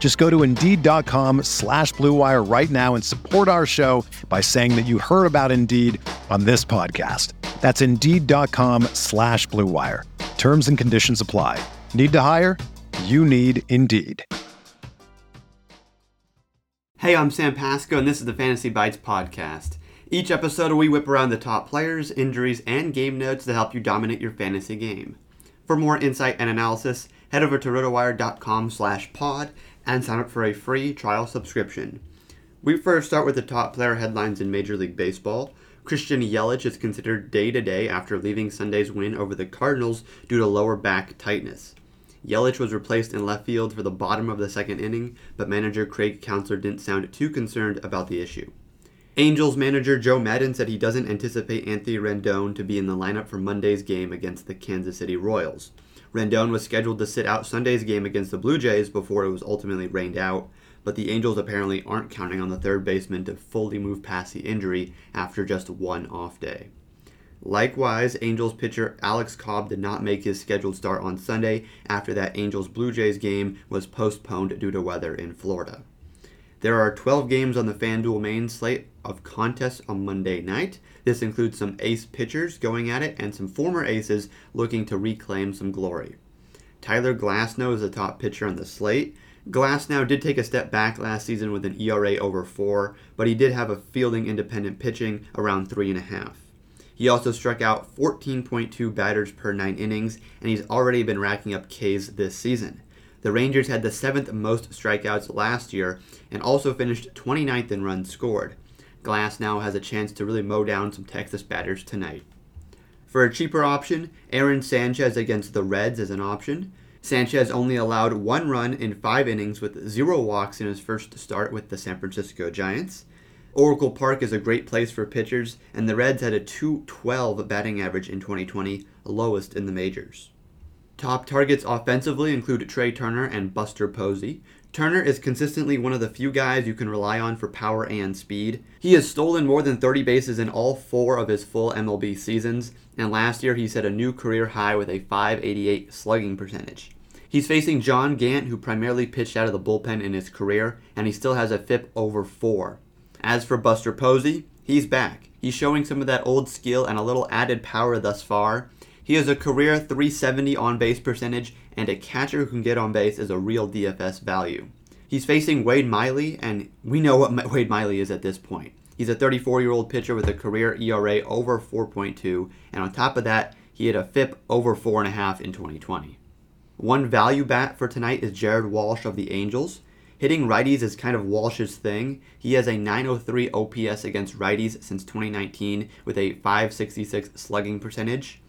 Just go to Indeed.com slash BlueWire right now and support our show by saying that you heard about Indeed on this podcast. That's Indeed.com slash BlueWire. Terms and conditions apply. Need to hire? You need Indeed. Hey, I'm Sam Pasco, and this is the Fantasy Bites podcast. Each episode, we whip around the top players, injuries, and game notes to help you dominate your fantasy game. For more insight and analysis, head over to rotowire.com slash pod and sign up for a free trial subscription. We first start with the top player headlines in Major League Baseball. Christian Yelich is considered day to day after leaving Sunday's win over the Cardinals due to lower back tightness. Yelich was replaced in left field for the bottom of the second inning, but manager Craig Counsell didn't sound too concerned about the issue. Angels manager Joe Maddon said he doesn't anticipate Anthony Rendon to be in the lineup for Monday's game against the Kansas City Royals. Rendon was scheduled to sit out Sunday's game against the Blue Jays before it was ultimately rained out, but the Angels apparently aren't counting on the third baseman to fully move past the injury after just one off day. Likewise, Angels pitcher Alex Cobb did not make his scheduled start on Sunday after that Angels Blue Jays game was postponed due to weather in Florida. There are 12 games on the FanDuel main slate of contests on Monday night. This includes some ace pitchers going at it and some former aces looking to reclaim some glory. Tyler Glasnow is the top pitcher on the slate. Glasnow did take a step back last season with an ERA over 4, but he did have a fielding independent pitching around 3.5. He also struck out 14.2 batters per 9 innings, and he's already been racking up Ks this season. The Rangers had the seventh most strikeouts last year and also finished 29th in runs scored. Glasnow has a chance to really mow down some Texas batters tonight. For a cheaper option, Aaron Sanchez against the Reds is an option. Sanchez only allowed one run in five innings with zero walks in his first start with the San Francisco Giants. Oracle Park is a great place for pitchers, and the Reds had a 212 batting average in 2020, lowest in the majors. Top targets offensively include Trea Turner and Buster Posey. Turner is consistently one of the few guys you can rely on for power and speed. He has stolen more than 30 bases in all four of his full MLB seasons, and last year he set a new career high with a 588 slugging percentage. He's facing John Gant, who primarily pitched out of the bullpen in his career, and he still has a FIP over 4. As for Buster Posey, he's back. He's showing some of that old skill and a little added power thus far. He has a career 370 on base percentage, and a catcher who can get on base is a real DFS value. He's facing Wade Miley, and we know what Wade Miley is at this point. He's a 34 year old pitcher with a career ERA over 4.2, and on top of that, he had a FIP over 4.5 in 2020. One value bat for tonight is Jared Walsh of the Angels. Hitting righties is kind of Walsh's thing. He has a 903 OPS against righties since 2019 with a 566 slugging percentage.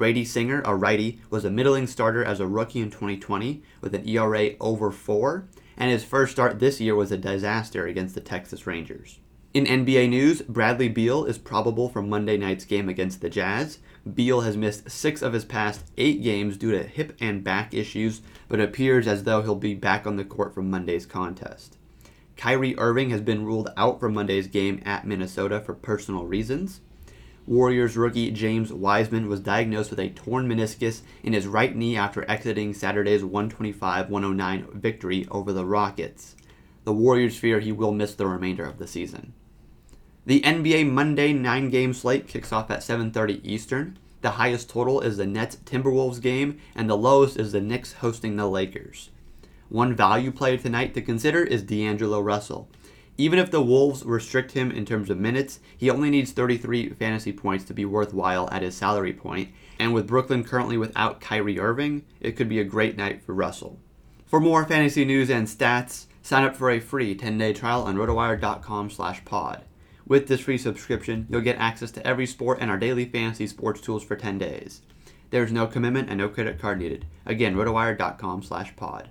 Brady Singer, a righty, was a middling starter as a rookie in 2020 with an ERA over 4, and his first start this year was a disaster against the Texas Rangers. In NBA news, Bradley Beal is probable for Monday night's game against the Jazz. Beal has missed six of his past eight games due to hip and back issues, but appears as though he'll be back on the court for Monday's contest. Kyrie Irving has been ruled out for Monday's game at Minnesota for personal reasons. Warriors rookie James Wiseman was diagnosed with a torn meniscus in his right knee after exiting Saturday's 125 109 victory over the Rockets. The Warriors fear he will miss the remainder of the season. The NBA Monday 9 game slate kicks off at 7:30 Eastern. The highest total is the Nets Timberwolves game and the lowest is the Knicks hosting the Lakers. One value player tonight to consider is D'Angelo Russell. Even if the Wolves restrict him in terms of minutes, he only needs 33 fantasy points to be worthwhile at his salary point, and with Brooklyn currently without Kyrie Irving, it could be a great night for Russell. For more fantasy news and stats, sign up for a free 10-day trial on rotowire.com/pod. With this free subscription, you'll get access to every sport and our daily fantasy sports tools for 10 days. There's no commitment and no credit card needed. Again, rotowire.com/pod.